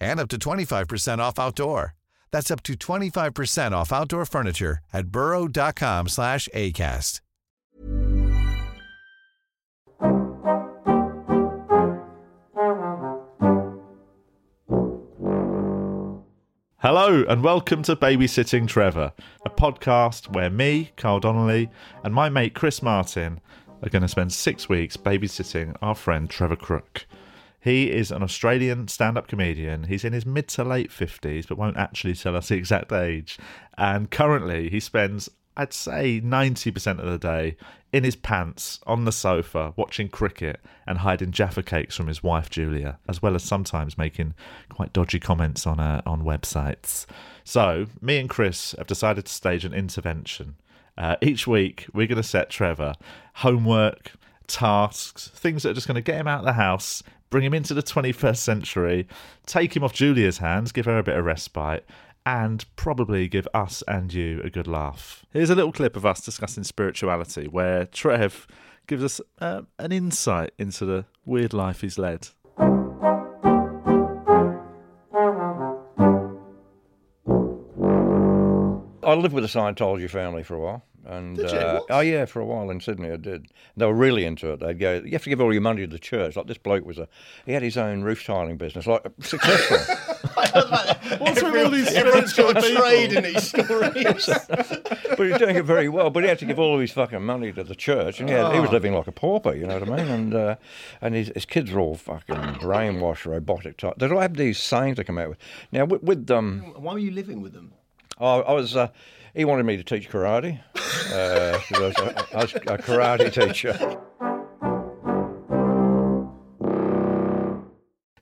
and up to 25% off outdoor. That's up to 25% off outdoor furniture at burrow.com slash ACAST. Hello, and welcome to Babysitting Trevor, a podcast where me, Carl Donnelly, and my mate Chris Martin are going to spend six weeks babysitting our friend Trevor Crook. He is an Australian stand up comedian. He's in his mid to late 50s, but won't actually tell us the exact age. And currently, he spends, I'd say, 90% of the day in his pants on the sofa watching cricket and hiding Jaffa cakes from his wife Julia, as well as sometimes making quite dodgy comments on, uh, on websites. So, me and Chris have decided to stage an intervention. Uh, each week, we're going to set Trevor homework, tasks, things that are just going to get him out of the house, bring him into the 21st century, take him off Julia's hands, give her a bit of respite, and probably give us and you a good laugh. Here's a little clip of us discussing spirituality where Trev gives us uh, an insight into the weird life he's led. I lived with a Scientology family for a while. And Did you? Uh, oh yeah, for a while in Sydney, I did. They were really into it. They'd go, "You have to give all your money to the church." Like this bloke was a, he had his own roof tiling business, like successful. What's with all these Everyone's got a trade in these stories. but he was doing it very well. But he had to give all of his fucking money to the church, and he, had, he was living like a pauper. You know what I mean? And uh, and his, his kids were all fucking brainwashed, robotic type. They'd all have these sayings to come out with. Now with, with um, Why were you living with them? I, I was. Uh, he wanted me to teach karate. Uh, I was a karate teacher.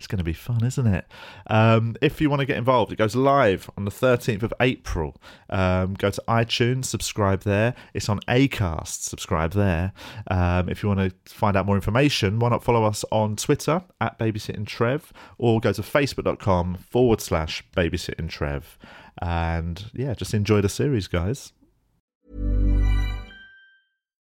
It's going to be fun, isn't it? Um, if you want to get involved, it goes live on the 13th of April. Um, go to iTunes, subscribe there. It's on Acast, subscribe there. Um, if you want to find out more information, why not follow us on Twitter at babysitting Trev or go to facebook.com forward slash babysitting Trev. And yeah, just enjoy the series, guys.